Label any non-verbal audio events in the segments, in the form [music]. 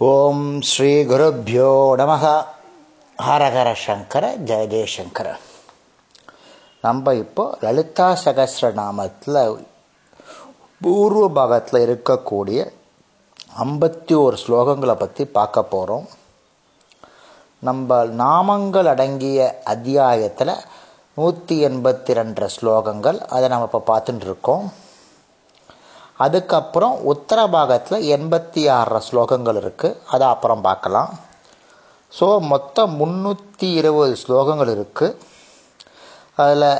ஓம் ஸ்ரீ குருப்பியோ நமக ஹரஹர சங்கர ஜெய ஜெயசங்கர நம்ம இப்போ லலிதா சகசிரநாமத்தில் பூர்வ பாகத்தில் இருக்கக்கூடிய ஐம்பத்தி ஒரு ஸ்லோகங்களை பற்றி பார்க்க போகிறோம் நம்ம நாமங்கள் அடங்கிய அத்தியாயத்தில் நூற்றி எண்பத்தி ரெண்டு ஸ்லோகங்கள் அதை நம்ம இப்போ பார்த்துட்டு இருக்கோம். அதுக்கப்புறம் உத்தர பாகத்தில் எண்பத்தி ஆறு ஸ்லோகங்கள் இருக்குது அதை அப்புறம் பார்க்கலாம். ஸோ மொத்தம் முந்நூற்றி இருபது ஸ்லோகங்கள் இருக்குது அதில்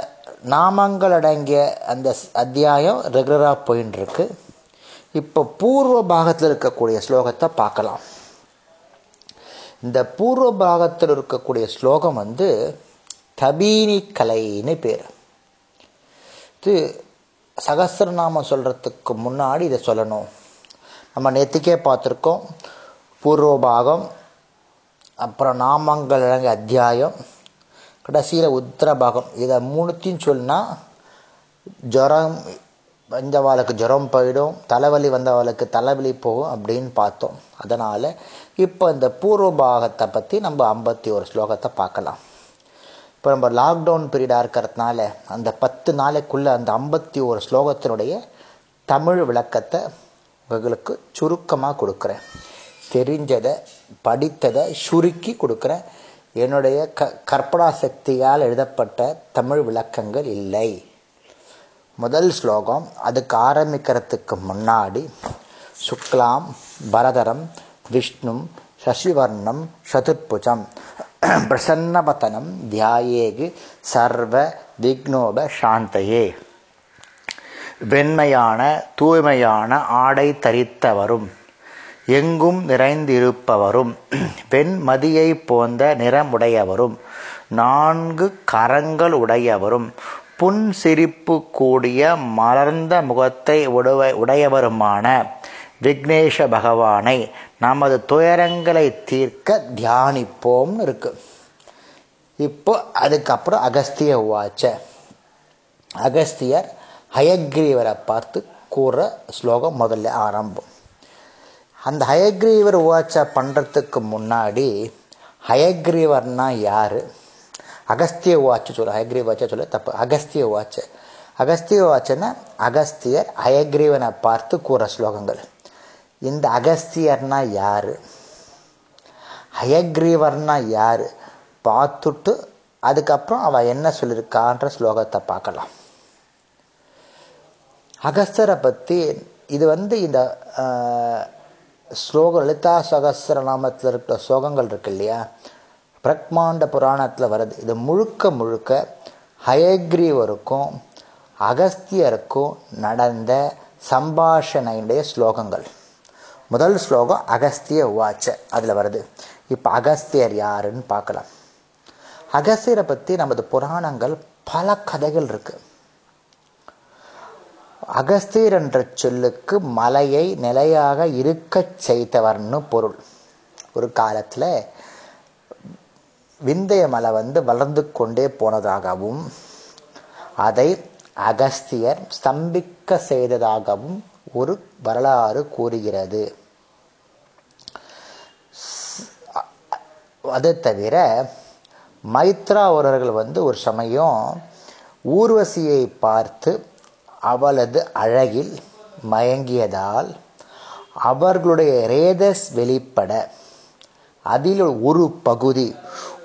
நாமங்கள் அடங்கிய அந்த அத்தியாயம் ரெகுலராக போயின்னு இருக்கு இப்போ பூர்வ பாகத்தில் இருக்கக்கூடிய ஸ்லோகத்தை பார்க்கலாம். இந்த பூர்வ பாகத்தில் இருக்கக்கூடிய ஸ்லோகம் வந்து தபீனி கலைன்னு பேர். இது சகசிரநாமம் சொல்கிறதுக்கு முன்னாடி இதை சொல்லணும். நம்ம நேற்றுக்கே பார்த்துருக்கோம். பூர்வபாகம் அப்புறம் நாமங்கள் அடங்கிய அத்தியாயம் கடைசியில் உத்தரபாகம். இதை மூணுத்தையும் சொன்னால் ஜுரம் வந்தவாளுக்கு ஜுரம் போயிடும் தலைவலி வந்தவாளுக்கு தலைவலி போகும் அப்படின்னு பார்த்தோம். அதனால் இப்போ இந்த பூர்வபாகத்தை பற்றி நம்ம ஐம்பத்தி ஒரு ஸ்லோகத்தை பார்க்கலாம். இப்போ நம்ம லாக்டவுன் பீரியடாக இருக்கிறதுனால அந்த பத்து நாளைக்குள்ளே அந்த ஐம்பத்தி ஒரு ஸ்லோகத்தினுடைய தமிழ் விளக்கத்தை உங்களுக்கு சுருக்கமாக கொடுக்குறேன். தெரிஞ்சதை படித்ததை சுருக்கி கொடுக்குறேன். என்னுடைய க கற்பனா சக்தியால் எழுதப்பட்ட தமிழ் விளக்கங்கள் இல்லை. முதல் ஸ்லோகம் அதுக்கு ஆரம்பிக்கிறதுக்கு முன்னாடி சுக்லாம் பரதரம் விஷ்ணும் சசிவர்ணம் சதுர்புஜம். [clears throat] பிரசன்னபதனம் தியாயேகு சர்வ விக்னோப சாந்தையே. வெண்மையான தூய்மையான ஆடை தரித்தவரும் எங்கும் நிறைந்திருப்பவரும் [clears throat] வெண்மதியை போன்ற நிறமுடையவரும் நான்கு கரங்கள் உடையவரும் புன் சிரிப்பு கூடிய மலர்ந்த முகத்தை உடைய உடையவருமான விக்னேஷ பகவானை நமது துயரங்களை தீர்க்க தியானிப்போம்னு இருக்கு. இப்போ அதுக்கப்புறம் அகஸ்திய உவாச்ச. அகஸ்தியர் ஹயக்ரீவரை பார்த்து கூற ஸ்லோகம் முதல்ல ஆரம்பம். அந்த ஹயக்ரீவர் உவாச்ச பண்ணுறதுக்கு முன்னாடி ஹயக்ரீவர்னா யார்? அகஸ்திய வாட்ச சொல்ல ஹயக்ரீவ வாட்ச சொல்ல தப்பு. அகஸ்திய வாட்ச அகஸ்திய வாட்சன்னா அகஸ்தியர் ஹயக்ரீவனை பார்த்து கூற ஸ்லோகங்கள். இந்த அகஸ்தியர்னா யார்? ஹயக்ரீவர்னா யார்? பார்த்துட்டு அதுக்கப்புறம் அவள் என்ன சொல்லியிருக்கான்ற ஸ்லோகத்தை பார்க்கலாம். அகஸ்தரை பற்றி இது வந்து இந்த ஸ்லோகம் லலிதா சகசிரநாமத்தில் இருக்கிற ஸ்லோகங்கள் இருக்கு இல்லையா? பிரக்மாண்ட புராணத்தில் வருது. இது முழுக்க முழுக்க ஹயக்ரீவருக்கும் அகஸ்தியருக்கும் நடந்த சம்பாஷணையுடைய ஸ்லோகங்கள். முதல் ஸ்லோகம் அகஸ்திய உவாச்ச. அதில் வருது. இப்போ அகஸ்தியர் யாருன்னு பார்க்கலாம். அகஸ்தியரை பற்றி நமது புராணங்கள் பல கதைகள் இருக்கு. அகஸ்தியர் என்ற சொல்லுக்கு மலையை நிலையாக இருக்கச் செய்தவர்னு பொருள். ஒரு காலத்தில் விந்தைய மலை வந்து வளர்ந்து கொண்டே போனதாகவும் அதை அகஸ்தியர் ஸ்தம்பிக்க செய்ததாகவும் ஒரு வரலாறு கூறுகிறது. அதை தவிர மைத்ரா அவர்கள் வந்து ஒரு சமயம் ஊர்வசியை பார்த்து அவளது அழகில் மயங்கியதால் அவர்களுடைய ரேதஸ் வெளிப்பட அதில் ஒரு பகுதி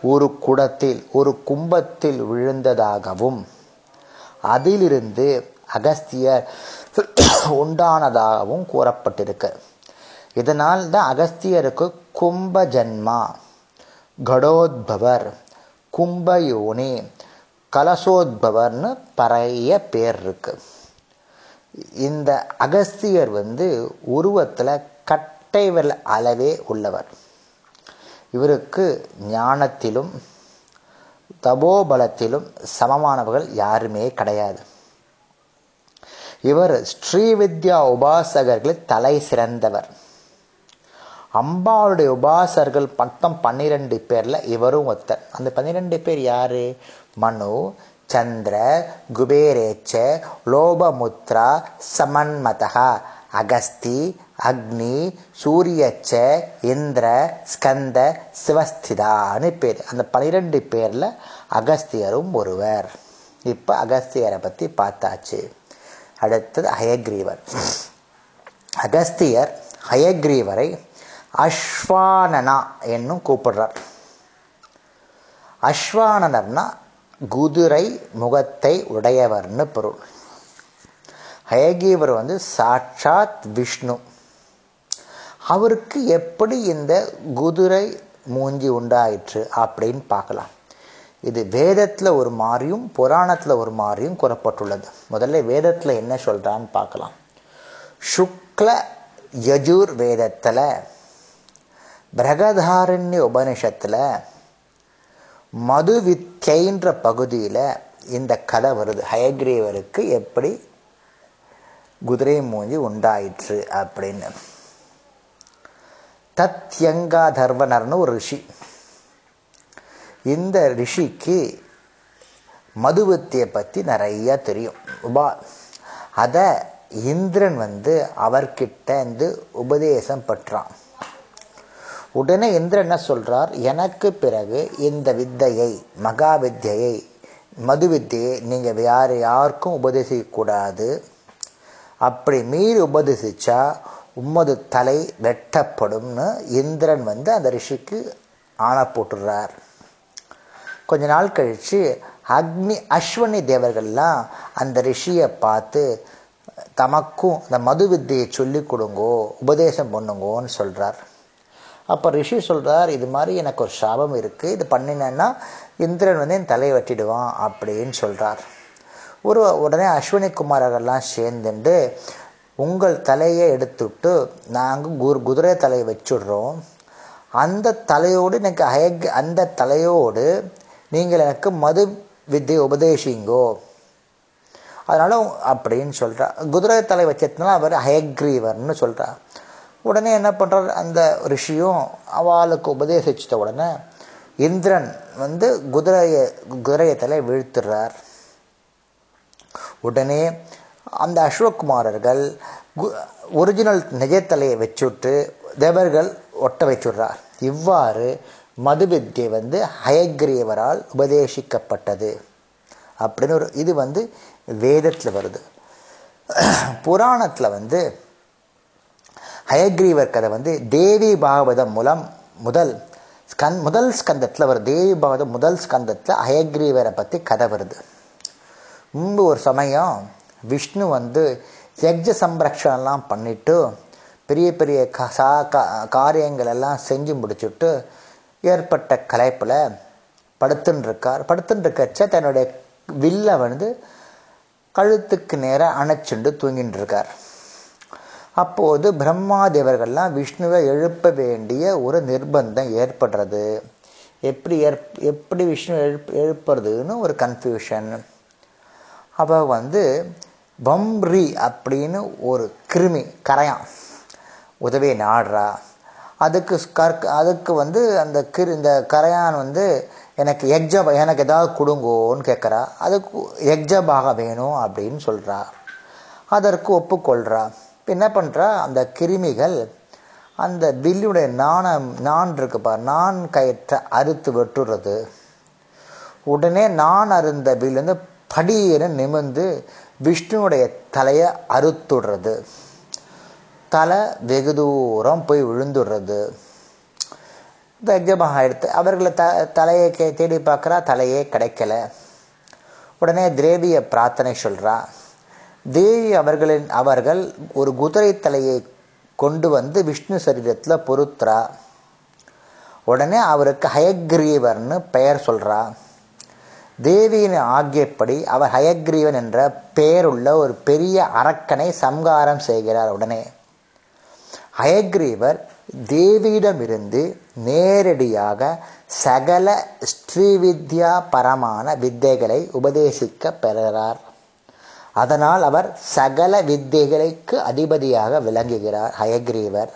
ஒரு குடத்தில் ஒரு கும்பத்தில் விழுந்ததாகவும் அதிலிருந்து அகஸ்தியர் உண்டானதாகவும் கூறப்பட்டிருக்கு. இதனால் தான் அகஸ்தியருக்கு கும்ப ஜன்மா கடோத்பவர் கும்பயோனி கலசோத்பவர்னு பறைய பேர் இருக்கு. இந்த அகஸ்தியர் வந்து உருவத்தில் கட்டை வெல் அளவே உள்ளவர். இவருக்கு ஞானத்திலும் தபோபலத்திலும் சமமானவர்கள் யாருமே கிடையாது. இவர் ஸ்ரீவித்யா உபாசகர்களில் தலை சிறந்தவர். அம்பாளுடைய உபாசர்கள் மொத்தம் பன்னிரெண்டு பேர்ல இவரும் ஒருத்தர். அந்த பன்னிரெண்டு பேர் யாரு? மனு சந்திர குபேரேச்ச லோபமுத்ரா சமன்மதா அகஸ்தி அக்னி சூரியச்ச இந்திர ஸ்கந்த சிவஸ்திதான்னு பேர். அந்த பனிரெண்டு பேரில் அகஸ்தியரும் ஒருவர். இப்போ அகஸ்தியரை பற்றி பார்த்தாச்சு. அடுத்தது ஹயக்ரீவர் அகஸ்தியர் ஹயக்ரீவரை அஸ்வானனா என்னும் கூப்பிடுறார். அஸ்வானனர்னா குதிரை முகத்தை உடையவர்னு பொருள். ஹயகீவர் வந்து சாட்சாத் விஷ்ணு. அவருக்கு எப்படி இந்த குதிரை மூஞ்சி உண்டாயிற்று அப்படின்னு பார்க்கலாம். இது வேதத்தில் ஒரு மாதிரியும் புராணத்தில் ஒரு மாதிரியும் கூறப்பட்டுள்ளது. முதல்ல வேதத்தில் என்ன சொல்கிறான்னு பார்க்கலாம். சுக்ல யஜூர் வேதத்தில் பிரகதாரண்ய உபனிஷத்தில் மது வித்யைன்ற பகுதியில் இந்த கதை வருது. ஹயக்ரீவருக்கு எப்படி குதிரை மூஞ்சி உண்டாயிற்று அப்படின்னு. தத்யங்கா தர்வனர்னு ஒரு ரிஷி. இந்த ரிஷிக்கு மதுவத்தியை பற்றி நிறையா தெரியும். உபா அதை இந்திரன் வந்து அவர்கிட்ட வந்து உபதேசம் பெற்றான். உடனே இந்திரன் என்ன சொல்றார்? எனக்கு பிறகு இந்த வித்தையை மகா வித்தியை மது வித்தியை நீங்கள் யார் யாருக்கும் உபதேசிக்கக்கூடாது அப்படி மீறி உபதேசிச்சா உம்மது தலை வெட்டப்படும்னு இந்திரன் வந்து அந்த ரிஷிக்கு ஆணை போட்டுடுறார். கொஞ்ச நாள் கழித்து அக்னி அஸ்வனி தேவர்கள்லாம் அந்த ரிஷியை பார்த்து தமக்கும் இந்த மது வித்தியை சொல்லி கொடுங்கோ உபதேசம் பண்ணுங்கோன்னு சொல்கிறார் அப்போ ரிஷி சொல்கிறார் இது மாதிரி எனக்கு ஒரு சாபம் இருக்குது இது பண்ணினேன்னா இந்திரன் வந்து என் தலையை வெட்டிடுவான் அப்படின்னு சொல்கிறார் ஒரு உடனே அஸ்வினி குமாரரெல்லாம் சேர்ந்துட்டு உங்கள் தலையை எடுத்துட்டு நாங்கள் குரு குதிரை தலையை வச்சுடுறோம். அந்த தலையோடு எனக்கு அயக் அந்த தலையோடு நீங்கள் எனக்கு மது வித்தை உபதேசிங்கோ. அதனால் அப்படின்னு சொல்கிறார் குதிரை தலை வச்சதுனால அவர் ஹயக்ரீவர்னு சொல்கிறார் உடனே என்ன பண்ணுறார் அந்த ரிஷியும் அவளுக்கு உபதேசித்த உடனே இந்திரன் வந்து குதிரையை குதிரையை தலை வீழ்த்துறார். உடனே அந்த அஸ்வகுமாரர்கள் ஒரிஜினல் நிஜத்தலையை வச்சுட்டு தேவர்கள் ஒட்ட வச்சுடுறார் இவ்வாறு மதுவித்தியை வந்து ஹயக்ரீவரால் உபதேசிக்கப்பட்டது. அப்படின்னு ஒரு இது வந்து வேதத்தில் வருது. புராணத்தில் வந்து ஹயக்ரீவர் கதை வந்து தேவி பாகவதம் மூலம் முதல் ஸ்கந் முதல் ஸ்கந்தத்தில் வருது தேவி பாகவதம் முதல் ஸ்கந்தத்தில் ஹயக்ரீவரை பற்றி கதை வருது. முன்பு ஒரு சமயம் விஷ்ணு வந்து யக்ஜ சம்ரக்ஷணம்லாம் பண்ணிட்டு பெரிய பெரிய சா காரியங்கள் எல்லாம் செஞ்சு முடிச்சுட்டு ஏற்பட்ட கலைப்பில் படுத்துன்னு இருக்கார் படுத்துன்னு இருக்கச்ச தன்னுடைய வில்லை வந்து கழுத்துக்கு நேராக அணைச்சுண்டு தூங்கின்னு இருக்கார் அப்போது பிரம்மாதேவர்கள்லாம் விஷ்ணுவை எழுப்ப வேண்டிய ஒரு நிர்பந்தம் ஏற்படுறது. எப்படி ஏற் எப்படி விஷ்ணு எழுப் எழுப்புறதுன்னு ஒரு கன்ஃபியூஷன் அப்போ வந்து பம்ரி அப்படின்னு ஒரு கிருமி கரையான் உதவியை நாடுறா. அதுக்கு கற்க அதுக்கு வந்து அந்த கிரு இந்த கரையான் வந்து எனக்கு எக்ஜ எனக்கு ஏதாவது கொடுங்கோன்னு கேட்குறா. அதுக்கு எக்ஜபாக வேணும் அப்படின்னு சொல்கிறா அதற்கு ஒப்புக்கொள்கிறா இப்போ என்ன பண்ணுறா அந்த கிருமிகள் அந்த வில்லுடைய நாணம் நான் இருக்குப்பா நான் கயிற்றை அறுத்து வெட்டுறது. உடனே நான் அருந்த வில் வந்து படியென நிமிர்ந்து விஷ்ணுவுடைய தலையை அறுத்துடுறது. தலை வெகு தூரம் போய் விழுந்துடுறது. தஜமாக எடுத்து அவர்களை த தலையை கே தேடி பார்க்குறா தலையே கிடைக்கல. உடனே திரேவிய பிரார்த்தனை சொல்கிறா தேவி அவர்களின் அவர்கள் ஒரு குதிரை தலையை கொண்டு வந்து விஷ்ணு சரீரத்தில் பொருத்துறா. உடனே அவருக்கு ஹயக்ரீவர்னு பெயர் சொல்கிறா தேவியின் ஆகியப்படி அவர் ஹயக்ரீவன் என்ற பெயருள்ள ஒரு பெரிய அரக்கனை சம்காரம் செய்கிறார் உடனே. ஹயக்ரீவர் தேவியிடமிருந்து நேரடியாக சகல ஸ்ரீவித்யா பரமான வித்தைகளை உபதேசிக்க பெறுகிறார் அதனால் அவர் சகல வித்தைகளுக்கு அதிபதியாக விளங்குகிறார் ஹயக்ரீவர்.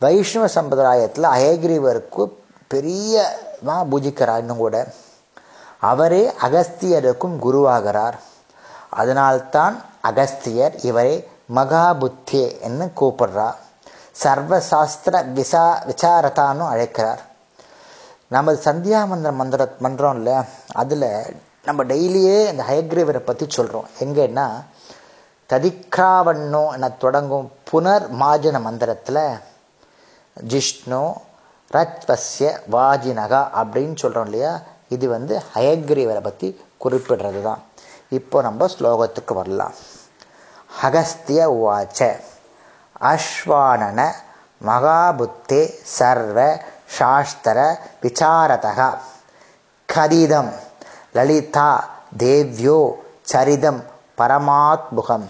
வைஷ்ணவ சம்பிரதாயத்தில் அயகிரிவருக்கு பெரியமாக பூஜிக்கிறார் இன்னும் கூட. அவரே அகஸ்தியருக்கும் குருவாகிறார். அதனால்தான் அகஸ்தியர் இவரை மகாபுத்தே என்று கூப்பிடுறார். சர்வசாஸ்திர விசா விசாரதான்னு அழைக்கிறார். நமது சந்தியா மந்திரம் மந்திர மன்றம் இல்லை அதில் நம்ம டெய்லியே இந்த ஹயக்ரீவரை பற்றி சொல்கிறோம் எங்கன்னா ததிக்ராவண்ணோ என தொடங்கும் புனர் மாஜன மந்திரத்தில் ஜிஷ்ணு ரத்வஸ்ய வாஜினகா அப்படின்னு சொல்கிறோம் இல்லையா? இது வந்து ஹயக்ரீவரை பற்றி குறிப்பிடுறது தான் இப்போ நம்ம ஸ்லோகத்துக்கு வரலாம். அகஸ்திய உவாச்ச அஸ்வானன மகாபுத்தே சர்வ சாஸ்திர விசாரதகா கதிதம். லலிதா தேவ்யோ சரிதம் பரமாத்முகம்.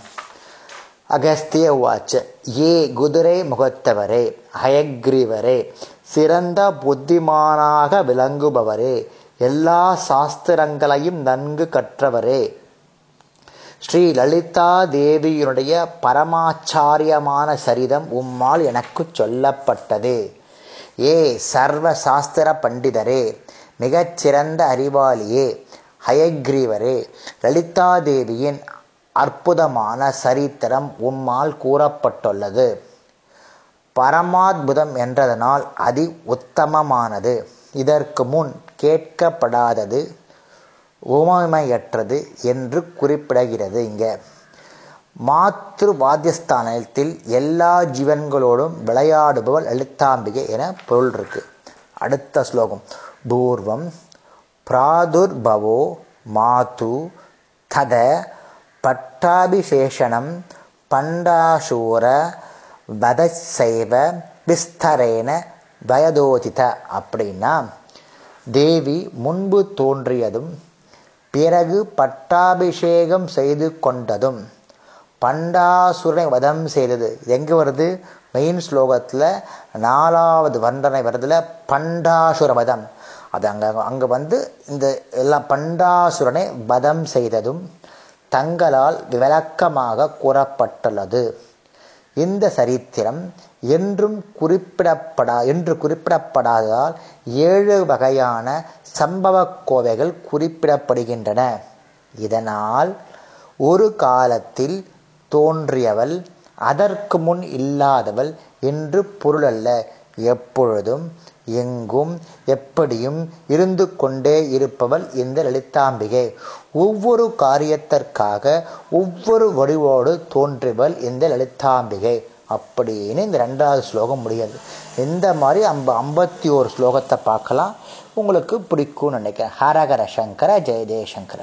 அகஸ்திய உவாச்ச. ஏ குதிரை முகத்தவரே ஹயக்ரீவரே சிறந்த புத்திமானாக விளங்குபவரே எல்லா சாஸ்திரங்களையும் நன்கு கற்றவரே. ஸ்ரீ லலிதா தேவியினுடைய பரமாச்சாரியமான சரிதம் உம்மால் எனக்கு சொல்லப்பட்டது. ஏ சர்வ சாஸ்திர பண்டிதரே மிகச்சிறந்த அறிவாளியே ஹயக்ரீவரே லலிதாதேவியின் அற்புதமான சரித்திரம் உம்மால் கூறப்பட்டுள்ளது. பரமாத்புதம் என்றதனால் அதி உத்தமமானது. இதற்கு முன் கேட்கப்படாதது உவமையற்றது என்று குறிப்பிடுகிறது இங்க. மாத்ரு வாத்தியஸ்தானத்தில் எல்லா ஜீவன்களோடும் விளையாடுபவள் லலிதாம்பிகை என பொருள் இருக்கு. அடுத்த ஸ்லோகம். பூர்வம் பிராதுர்பவோ மாது தத பட்டாபிசேஷனம் பண்டாசூர வதசைவ விஸ்தரேன வயதோதித அப்படின்னா தேவி முன்பு தோன்றியதும் பிறகு பட்டாபிஷேகம் செய்து கொண்டதும் பண்டாசுரனை வதம் செய்தது. எங்கே வருது? மெயின் ஸ்லோகத்தில் நாலாவது வர்ணனை வருதுல பண்டாசுர வதம். அது அங்கே அங்கே வந்து இந்த எல்லாம் பண்டாசுரனை வதம் செய்ததும் தங்களால் விளக்கமாக கூறப்பட்டுள்ளது. இந்த சரித்திரம் என்றும் குறிப்பிடப்படா என்று குறிப்பிடப்படாததால் ஏழு வகையான சம்பவ கோவைகள் குறிப்பிடப்படுகின்றன. இதனால் ஒரு காலத்தில் தோன்றியவள் அதற்கு முன் இல்லாதவள் என்று பொருளல்ல. எப்பொழுதும் எங்கும் எப்படியும் இருந்து கொண்டே இருப்பவள் இந்த லலிதாம்பிகை. ஒவ்வொரு காரியத்திற்காக ஒவ்வொரு வடிவோடு தோன்றியவள் இந்த லலிதாம்பிகை. அப்படின்னு இந்த ரெண்டாவது ஸ்லோகம் முடியாது இந்த மாதிரி அம்ப ஐம்பத்தி ஒரு ஸ்லோகத்தை பார்க்கலாம். உங்களுக்கு பிடிக்கும்னு நினைக்கிறேன். ஹரஹர சங்கர ஜெய ஜெயசங்கர.